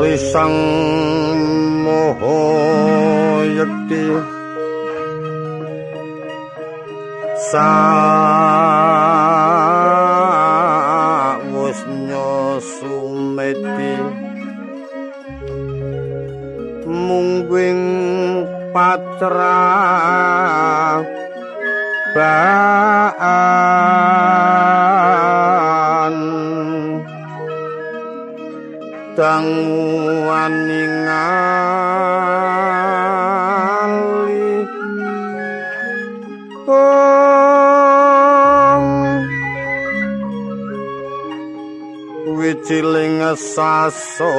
risang moho yekti sa wis nyosumeti mungguing patra baan. Danguan wiciling sasongko.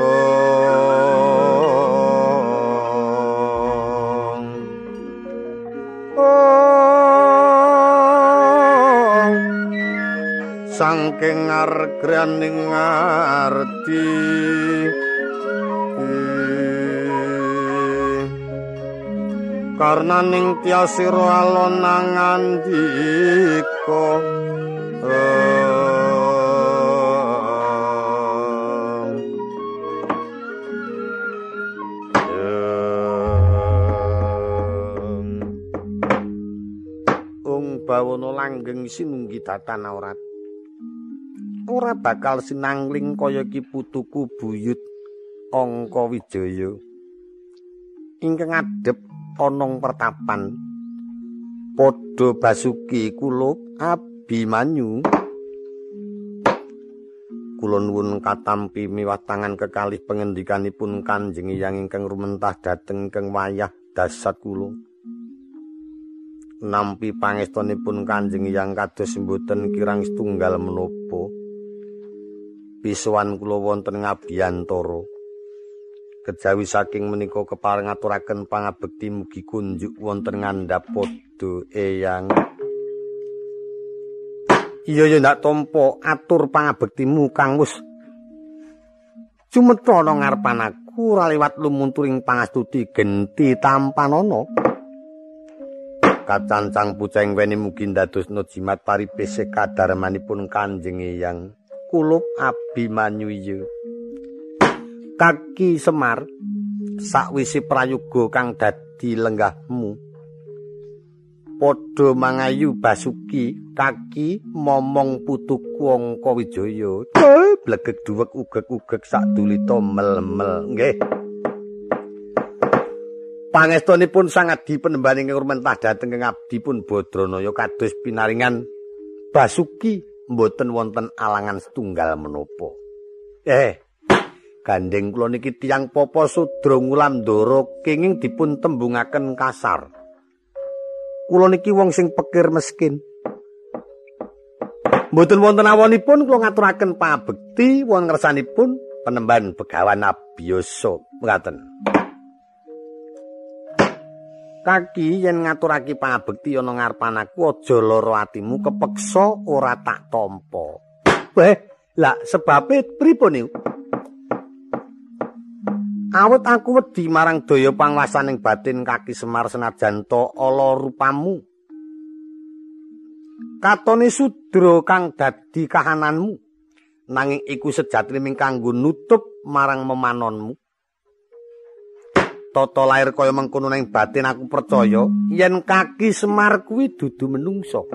Ong ong sangking argraning arti karena ning tiasira alon nangandika Ung langgeng sinunggi datan aurat ora bakal sinangling kaya ki putuku buyut angka wijaya. Ingkang adhep anong pertapan. Padha basuki kulup abimanyu. Kula nuwun katampi miwah tangan kekalih pengendikanipun Kanjeng Hyang ingkang rumentah dhateng ingkang wayah dasat kula nampi pangestunipun Kanjeng Hyang kados mboten kirang setunggal menapa. Pisuwan kula wonten ngabiyantara kejawi saking menika kepareng aturaken pangabekti mugi kunjuk wonten ngandhap padha eyang. Iya ya ndak tampa atur pangabektimu kang wis cumetha ana ngarepan aku ora liwat lumunturing pangastuti genti tampanana kacancang puceng weni mugi ndadosna jimat paripese kadarmanipun Kanjeng Hyang kulup abimanyu iya. Kaki semar sakwisi prayoga kang dadi lenggahmu. Padha mangayu basuki kaki momong putuku angka wijaya blegek duwek ugek-ugek sadulita mel-mel. Nggih pangestunipun sangat dipenembaning ngurmentah dhateng abdi pun badranaya kados pinaringan basuki mboten wonten alangan setunggal menapa. Eh, gandeng kula niki tiyang Papa Sudra Ngulandara kenging dipun tembungaken kasar. Kula niki wong sing pekir miskin. Mboten wonten awonipun kula ngaturaken pabekti wonten ngersanipun penemban begawan abiyasa ngaten. Kaki yen ngaturake pangabekti ana ngarepan aku aja lara atimu kepeksa ora tak tampa. Weh, lah sebabe pripun niku? Awet aku wedi marang daya pangwasaning batin kaki Semar senajan to ala rupamu. Katone sudra kang dadi kahananmu nanging iku sejatine kanggo nutup marang memanonmu. Tata lair kaya mengkono ning batin aku percaya yen kaki Semar kuwi dudu menungso.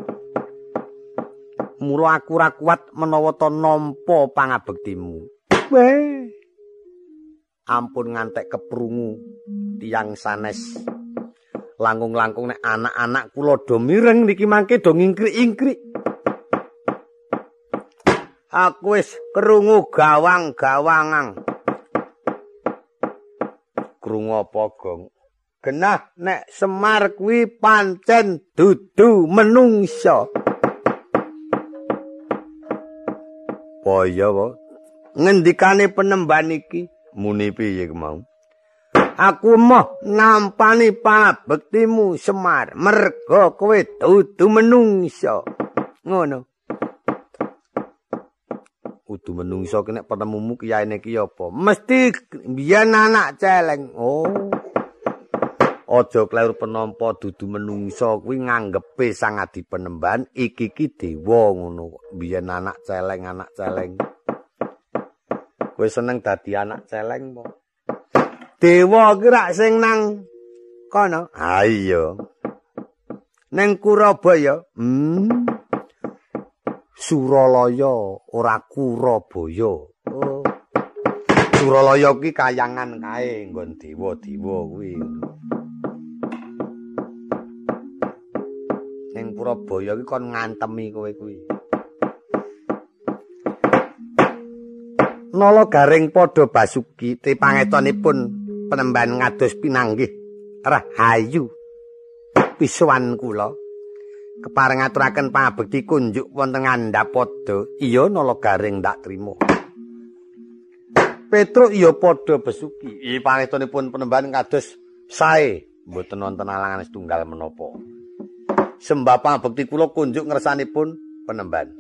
Mula aku ora kuat menawa to nampa pangabektimu. Weh. Ampun ngantek keprungu tiang sanes. Langkung-langkung nek anak-anak kula do mireng niki mangke do ngingkrik-ingkrik. Aku wis krungu gawang-gawangang. Krungu apa, Gong? Genah nek Semar kuwi pancen dudu menungsa. Paya wae. Ngendikane penemban iki muni piye kemau? Aku moh nampani pabektimu Semar, merga kowe dudu menungsa. Ngono. Kudu menungso kene penemumu kiyaine ki apa? Mesti biyen anak celeng. Oh. Aja kleru penampa dudu menungso kuwi nganggepe sang adi penemban iki ki dewa ngono. Biyen anak celeng, anak celeng. Wis seneng dadi anak celeng po. Dewa ki rak sing nang kono. Ha iya. Neng Kurabaya. Hmm. Suralaya ora Kurabaya. Oh. Suralaya ki kayangan kae nggon dewa-dewa kuwi. Ning Purabaya ki kon ngantemi kowe kuwi. Nala garing padha basuki te pangetonipun penemban ngados pinanggih rahayu pisuwan kula kepareng aturaken pangabekti kunjuk wonten ngandhap padha iya nala garing ndak trima Petruk iya padha besuki iki pangetonipun penemban ngados sae mboten wonten alangan setunggal menapa sembah pangabekti kula kunjuk ngersanipun penemban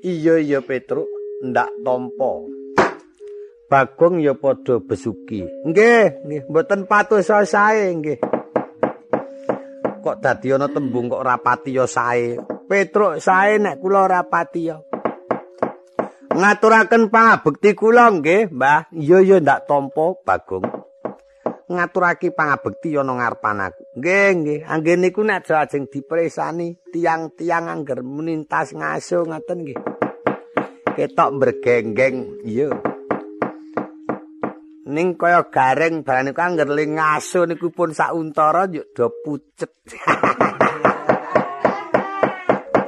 iya iya Petruk ndak tompo. Bagong ya padha besuki. Nggih, nggih, mboten patus sae nggih. Kok dadi ana tembung kok rapati ya sae. Petruk sae nek kula rapati ya. Ngaturaken pangabekti kula nggih, Mbah. Iya ya ndak tompo, Bagong. Ngaturake pangabekti ana ngarepan aku. Nggih, nggih. Anggen niku nek ajeng dipresani tiang-tiang angger menintas ngaso ngaten nggih. ketok bergenggeng iya ning kaya gareng barane ku anger ling ngaso niku pun sak untara yo do pucet.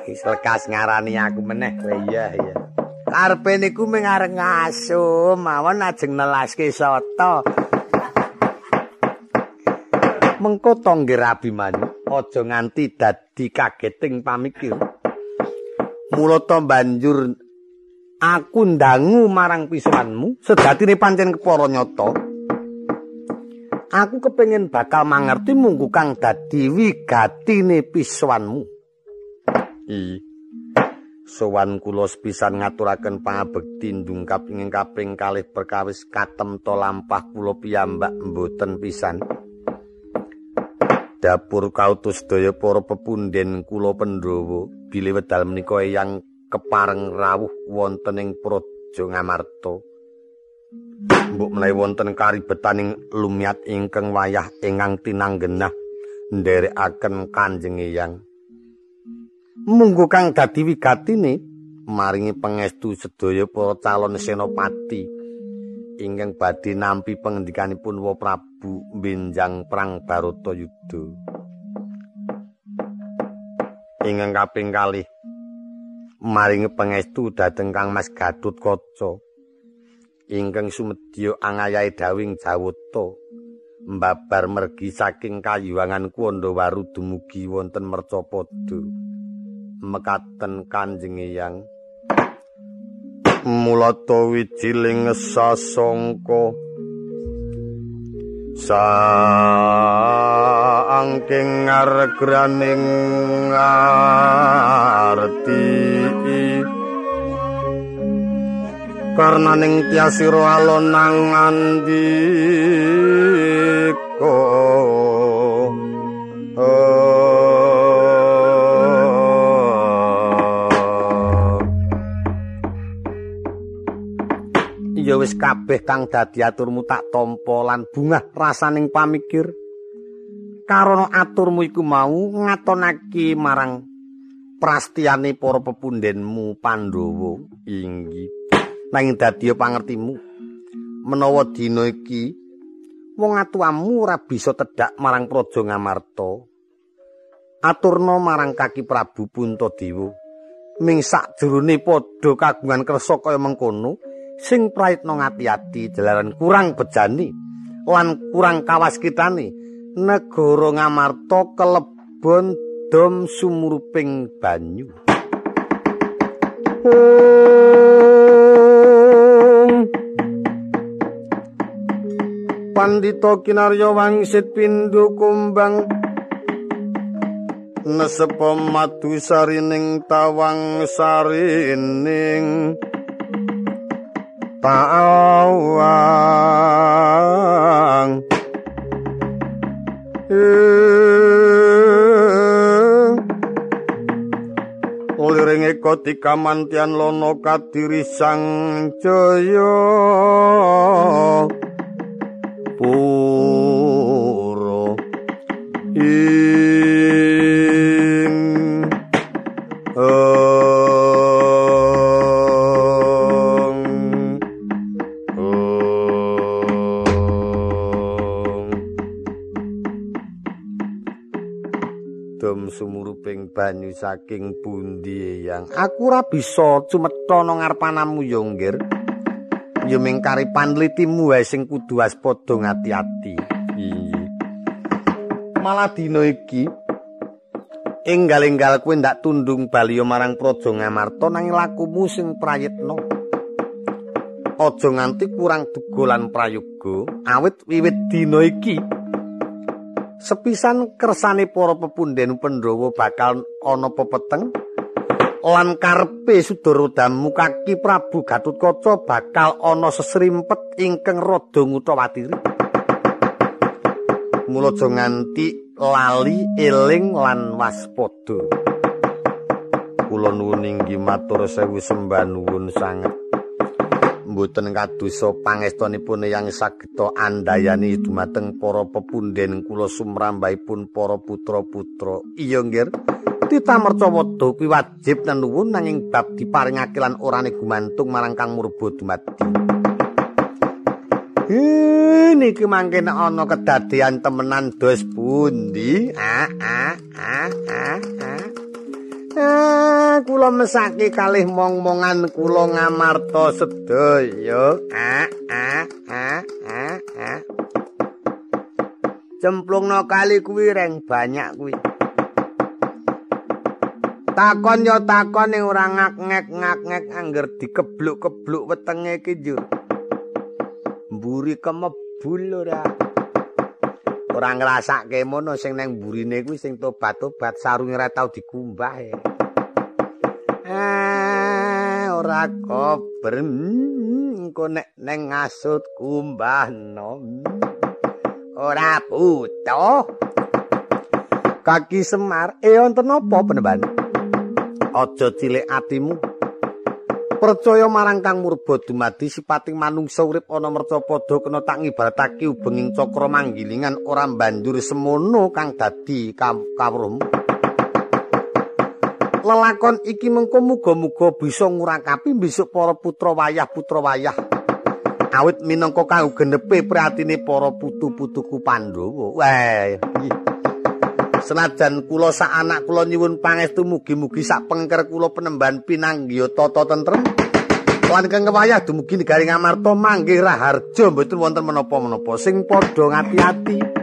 Wis lekas ngarani aku meneh. Iya iya. Karepe niku mung areng ngaso mawon ajeng nelaske soto. Mengko tongge rabi manyu aja nganti dadi kageting pamikir. Mula to banjur aku ndangu marang pisuanmu sedatine pancen kepara nyata. Aku kepengin bakal mangerti munggu kang dadi wigatine pisuanmu i sowan kula sepisan ngaturaken pangabekti ndungkap ing kaping kalih perkawis katem to lampah kula piyambak mboten pisan. Dapur kautus daya para pepunden kula pendhawa bilih wedal menika yang kepareng rawuh wonten ing praja Ngamarta. Mbok menawi wonten karibetaning lumiat ingkang wayah ingkang tinanggenah nderekaken Kanjeng Eyang. Munggo kang dadi wigatine maringi pangestu sedaya para calon senopati ingkang badhe nampi pangendikanipun Wa Prabu benjang perang Baratayuda. Ingkang kaping kalih maringi pangestu dhateng Kang Mas Gatut Kaca. Ingkang sumedya angayahe dawing Jawata. Mbabar mergi saking kayuwangan Kuwandawaru dumugi wonten Mercapada. Mekaten Kanjeng Eyang. Mulata wijiling sasangka saangking ngargraning arti karena ning tiasiro alon nang andiko ya wis kabeh kang dadi aturmu tak tampa lan bungah rasaning pamikir. Karono aturmu iku mau ngatonake marang prastiane para pepundenmu Pandhawa. Inggih nanging dadi pangertimu. Menawa dina iki wong atuamu ora bisa tedhak marang praja Ngamarta. Aturna marang kaki Prabu Puntadewa ming sakjroning padha kagungan kersa kaya mengkono sing praitna ngati-ati jalaran kurang bejani lan kurang kawaskitane negara Ngamarta kelebon dom sumuruping banyu Pandita kinarya wangsit pindho kumbang. Nesepa madu sarining tawang sarining. Tawang. Uliringe nalika dikamantian lono kadiri sang jaya puro. Ing dom sumuruping banyu saking pundi yang aku ora bisa cumetha nang ngarepanamu yo nggir yo ming karipan litimu wae sing kudu waspada ngati-ati. Malah dina iki enggal-enggal kuwi ndak tundung bali marang praja ngamarta nanging lakumu sing prayitna. Aja nganti kurang dugolan prayoga awit wiwit dina iki sepisan kersane para pepunden Pandhawa bakal ana pepeteng lan karepe Sudaradamu kaki Prabu Gatotkaca bakal ana sesrimpet ingkang rada ngutawatiri mula aja nganti lali eling lan waspada kula nuwun inggih matur sewu sembah nuwun sanget mboten kadosa pangestunipun yang sageta andayani dumateng para pepunden kula sumrambahipun para putra-putra. Iya nggih. Titamerca wada kuwi wajib nenuwun nanging bab diparingake lan orane gumantung marang Kang Murba dumadi. Niki mangken ana kedadean temenan dos pundi? Ah ah ah ah. ah. Ah, kula mesake kalih mong-mongan kula ngamarta sedaya. Ah, ah, ah, ah, ah. Cemplungno kali kuwi reng banyak kuwi. Takon yo takon ning ora ngak-ngek ngak-ngek angger dikebluk-kebluk wetenge iki yo. Mburi kemebul ora. ora ngrasake mono sing nang burine kuwi sing tobat-tobat sarunge ora tau dikumbah e. Eh, ora kober engko nek nang ngasut kumbah no. Ora butuh. Kaki Semar, eh wonten apa penemban? Aja cilik atimu. percaya marang Kang Murba dumadi sipating manungsa urip ana merca padha kena tak ngibaratake ubenging cakra manggilingan ora banjur semono kang dadi kawruhmu. Lelakon iki mengko muga-muga bisa ngurakapi besok para putra wayah putra wayah. Awit minangka kang genepe priatine para putu-putuku Pandhawa. Wah senajan kula sak anak kula nyuwun pangestu mugi-mugi sak pengker kula penemban pinanggih tata tentrem. Lan kang kewayah dumugi negari ngamarta manggih raharja mboten wonten menapa-menapa. Sing padha ngati-ati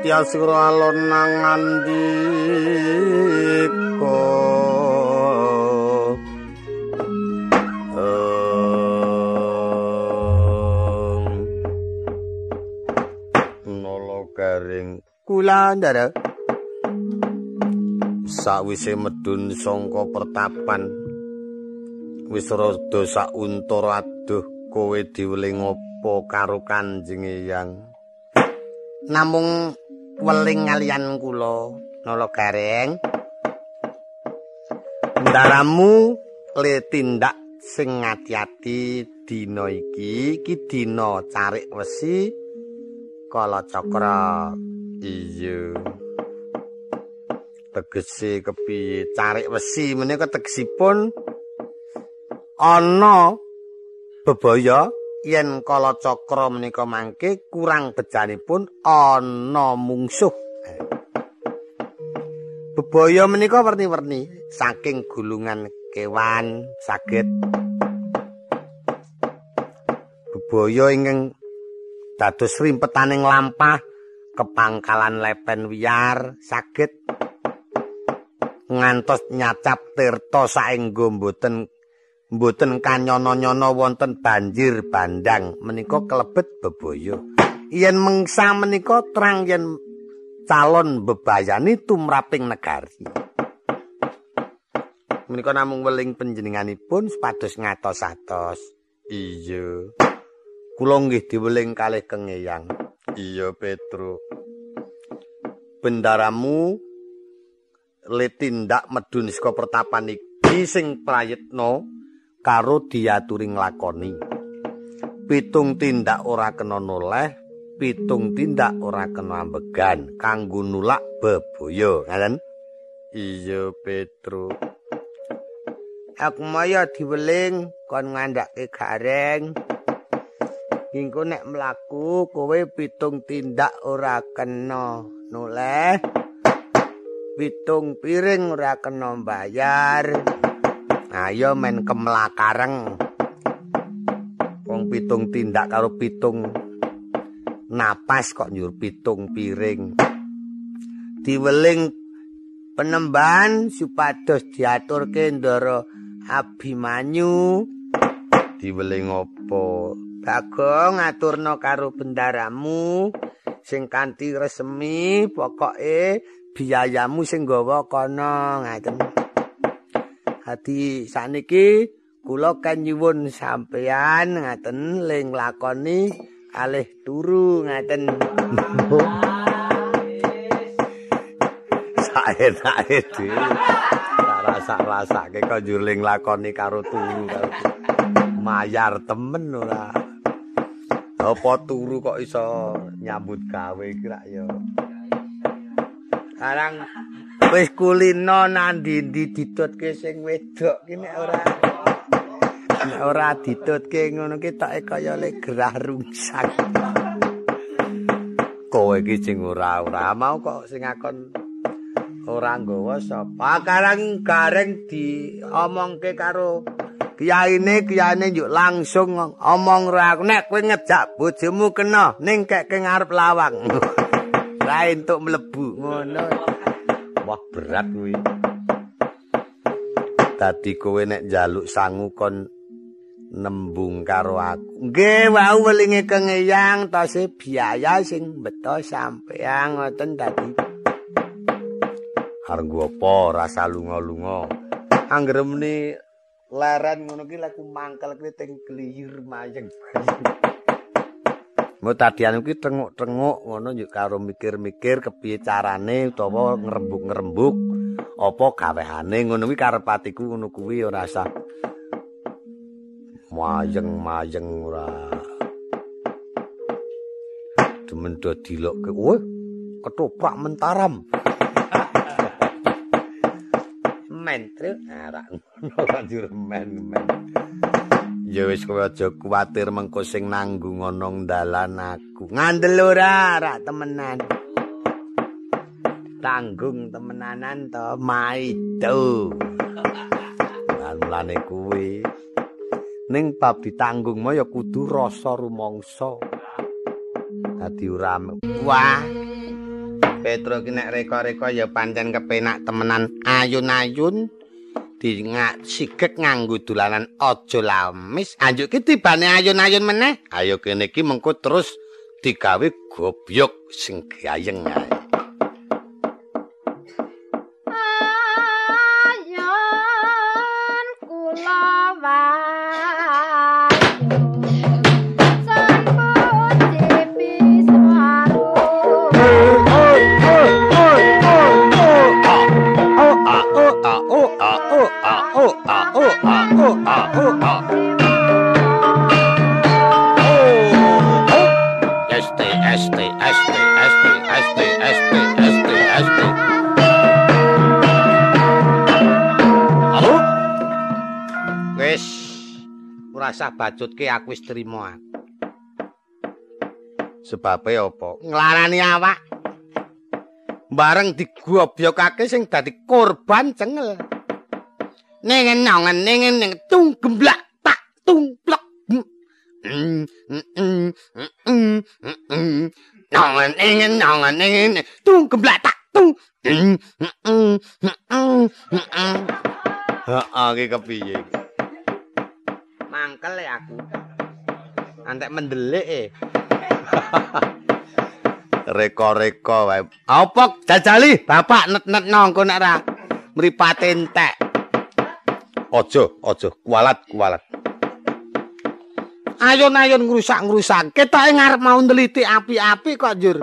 Sira alon nang andika nolo garing. Kula ndara. Sawise medun sangka pertapan. Wis rada sauntara aduh kowe diweling apa karo kanjeng yang namung weling ngalian kula. Nala gareng. Ndaramu le tindak sing ngati-ati dina iki. Iki dina carik wesi kala cakra iya. Tegese kepiye carik wesi menika tegesipun ana bebaya yen kala cakra menika mangke kurang bejanipun ana mungsuh. Bebaya menika werni-werni saking gulungan kewan saged. Bebaya ingkang dados rimpetaning lampah kepangkalan lepen wiyar saged. Ngantos nyacap tirta saenggo mboten mboten kanyono-nyono wonten banjir bandang menika kelebet bebaya. Yen mengsa menika terang yen calon bebayani tumraping negari. Menika namung weling panjenenganipun supados ngatos-atos. Iya. Kula nggih diweling kalih kengeyang. Iya petro. Bendaramu letindak medun saka pertapan iki sing prayitna karo diaturi nglakoni. Pitung tindak ora kena noleh, pitung tindak ora kena ambegan kanggo nulak bebaya, ngaten? Iya, Petro. Aku maya diweling kon ngandhake gareng. Engko nek mlaku kowe pitung tindak ora kena noleh. Pitung piring ora kena bayar. Ayo men kemlakareng. Wong pitung tindak karo pitung napas kok nyur pitung piring. Diweling penemban supados diaturke ndara Abimanyu. Diweling apa? Bagong ngaturno karo bendaramu sing kanthi resmi pokoke biayamu sing gawa kono ngaten. Dadi saniki kula kan nyuwun sampeyan ngaten ling lakoni kalih turu ngaten. Sae-sae dhewe. Rasa-rasake kok juling lakoni karo turu mayar temen ora. Apa turu kok iso nyambut gawe kira ya. Sekarang wis kulino nandi-ndi ditutke sing wedok ki nek ora ora ditutke ngono ki tak kaya le gerah rungsak kowe iki sing ora ora. Mau kok sing akon ora nggawa sapa? Karang gareng diomongke karo kiyaine kiyaine njuk langsung omong ora nek kowe ngejak bojomu kena ning kek ngarep lawang. Ra entuk mlebu ngono wah berat kuwi dadi kowe nek njaluk sangu kon nembung karo aku. Nggih, wau welinge kengeyang tose biaya sing beto sampeyan ngoten dadi. Arep apa rasa lunga-lunga. Anggeremne leren ngono ki lek mangkel ki teng kliyir mayeng. Mau tadian iki tenguk-tenguk ngono yo karo mikir-mikir kepiye carane utawa ngrembug-ngrembug apa gawehane ngono kuwi karepatiku ngono kuwi ora usah mayeng-mayeng ora. Demen do dilokke. Wah, ketoprak mentaram. mentri ora ngono kanjur men men. Ya wis kowe aja kuwatir mengko sing nanggung ana dalan aku. Ngandel ora ora temenan. Tanggung temenanan to maido. Lan mulane kuwi ning bab ditanggung ya kudu rasa rumangsa dadi ora wah Petro ki nek reka-reka ya pancen kepenak temenan ayun-ayun di sigek nganggo dolanan aja lamis. Anjuk ki tibane ayun-ayun meneh. Ayo kene iki mengko terus digawe gobyok sing gayeng ae bacutke aku wis trima. Sebabe apa? Nglarani awak. Bareng digobyokake sing dadi korban cengel. Ningen nongen ningen ning tung gemblak tak tung plek. Nongen ningen nongen ningen tung gemblak tak tung. Heeh, iki kepiye iki? Mangkel ya aku. Antek mendelik e. Reko-reko wae. Apa jajali bapak net-net nongko nek ra mripate entek. Aja, aja kualat, kualat. Ayon-ayon ngrusak-ngrusak. Ketoke ngarep mau ndeliti api-api kok, Jur.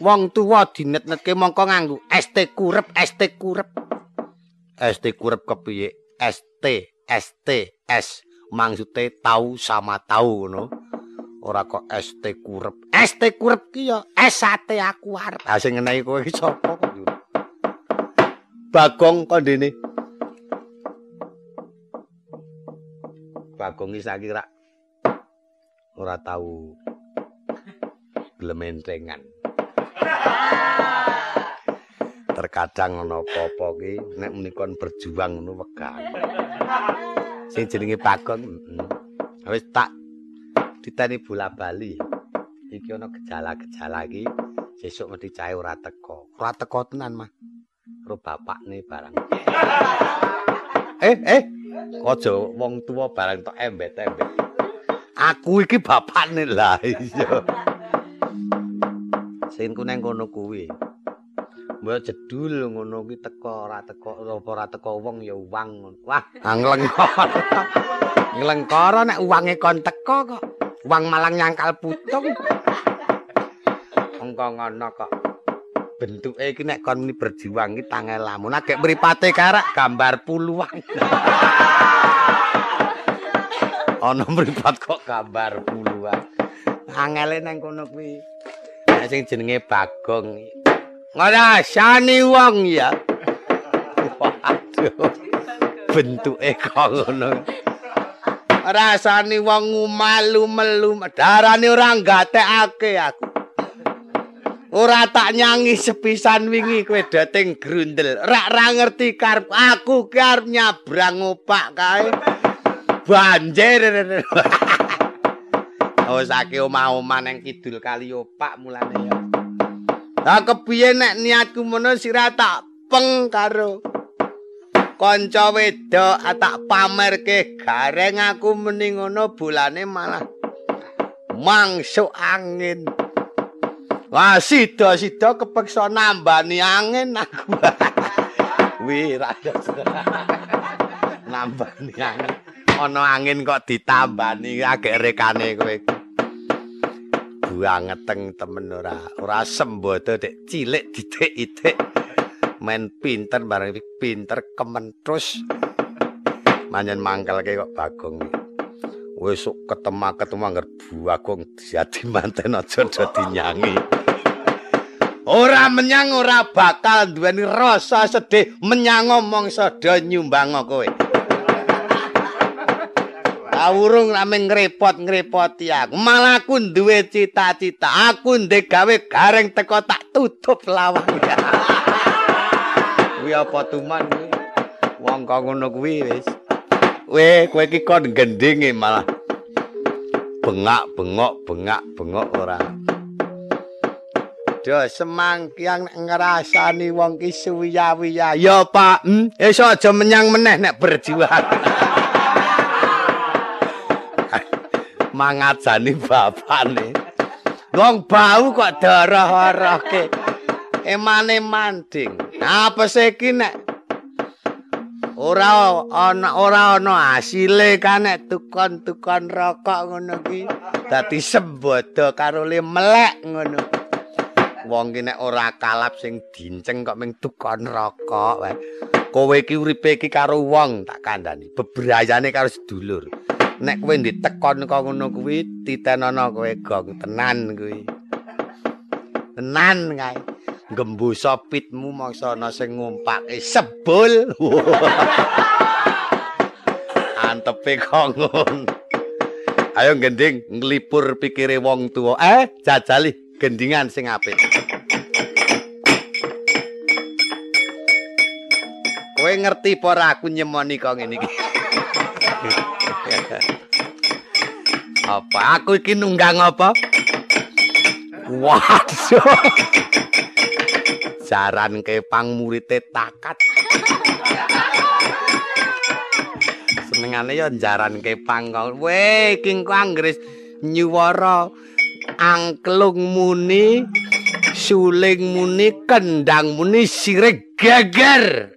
Wong tuwa dinet-netke mongko nganggo ST kurep, ST kurep. ST kurep kepiye? ST, ST, S. maksude tau sama tau ngono. Ora kok ST kurep. ST kurep ki ya SAT aku arep. Ha sing ngenehi kowe sapa kok? Bagong kondene. Bagong iki saiki rak ora tau glementengan. Terkadang ana apa-apa ki nek menika berjuang ngono wegah. Sing jenenge Bagong. Wis tak diteni bola bali. Iki ana gejala-gejala iki sesuk mesti cahe ora teko. Ora teko tenan, Mah. Karo bapakne barang. eh, eh. Aja wong tuwa barang tok embet-embet. Aku iki bapakne lah iya. Sing kuneng kono kuwi. Mbok jedul ngono kuwi teko ora teko apa ora teko wong ya uang Wah, nglengkor. Nglengkor nek uwange kon teko kok. Uang malang nyangkal putung. Engko ngono kok. Bentuke iki nek kon berjuang iki tangel lamun nek mripate karak gambar puluhan. Ana mripat kok gambar puluhan. Angele nang kono kuwi. Nek sing jenenge Bagong ngrasani wong ya. Waduh. Bentuke kok ngono. Rasani wong malu melu darane ora gatekake aku. Ora tak nyangi sepisan wingi kowe dating grundel. Rak ra ngerti karep aku ki arep nyabrang opak kae. Banjir. Oh saiki omah-omah nang kidul kali opak mulane ya. Lah kepiye nek niatku mono sira tak peng karo kanca wedok tak pamerke. Gareng aku mending ngono bulane malah mangsuk angin. Wah sida-sida kepeksa nambani angin aku. Wi rada nambani angin. Ana angin kok ditambani agek rekane kowe buangeteng temen ora ora sembodo dek cilik ditik-itik men pinter bareng pinter kementus manyen mangkelke kok bagong wis ketemu ketemu anger bagong dadi manten aja dadi nyangi ora menyang ora bakal duweni rasa sedih menyang ngomong sada nyumbang kowe Awurung rame ngrepot-ngrepoti aku. Malah aku duwe cita-cita. Aku ndek gawe gareng teko tak tutup lawang. kuwi apa tuman kuwi? Wong kok ngono kuwi wis. We kowe iki kon gendinge malah. Bengak bengok bengak bengok ora. Do semangkiang ngrasani wong ki suwiya-wiya ya Pak. Hm esuk aja menyang meneh nek berjuang mangajani bapane wong bau kok darah-darahke emane manding. Apa seki nek ora ana ora ana asile kan nek tukon-tukon rokok ngono ki dadi sembodo karo le melek ngono. Wong ki nek ora kalap sing dinceng kok ming tukon rokok. Kowe iki uripe iki karo wong tak kandhani. Bebrayane karo sedulur. Nek kowe ditekon kok ngono kuwi titenono kowe gong tenan kuwi. Tenan kae. gembusa pitmu mangsa ana sing ngumpake sebul. Antepe kongon. Ayo gending nglipur pikire wong tuwa. Eh, jajali gendingan sing apik. Kowe ngerti apa aku nyemoni kok ngene iki? apa? Aku iki nunggang apa? Waduh. jaran kepang murite takat. Senengane ya jaran kepang kok. We king anggris nyuwara angklung muni suling muni kendang muni sirek geger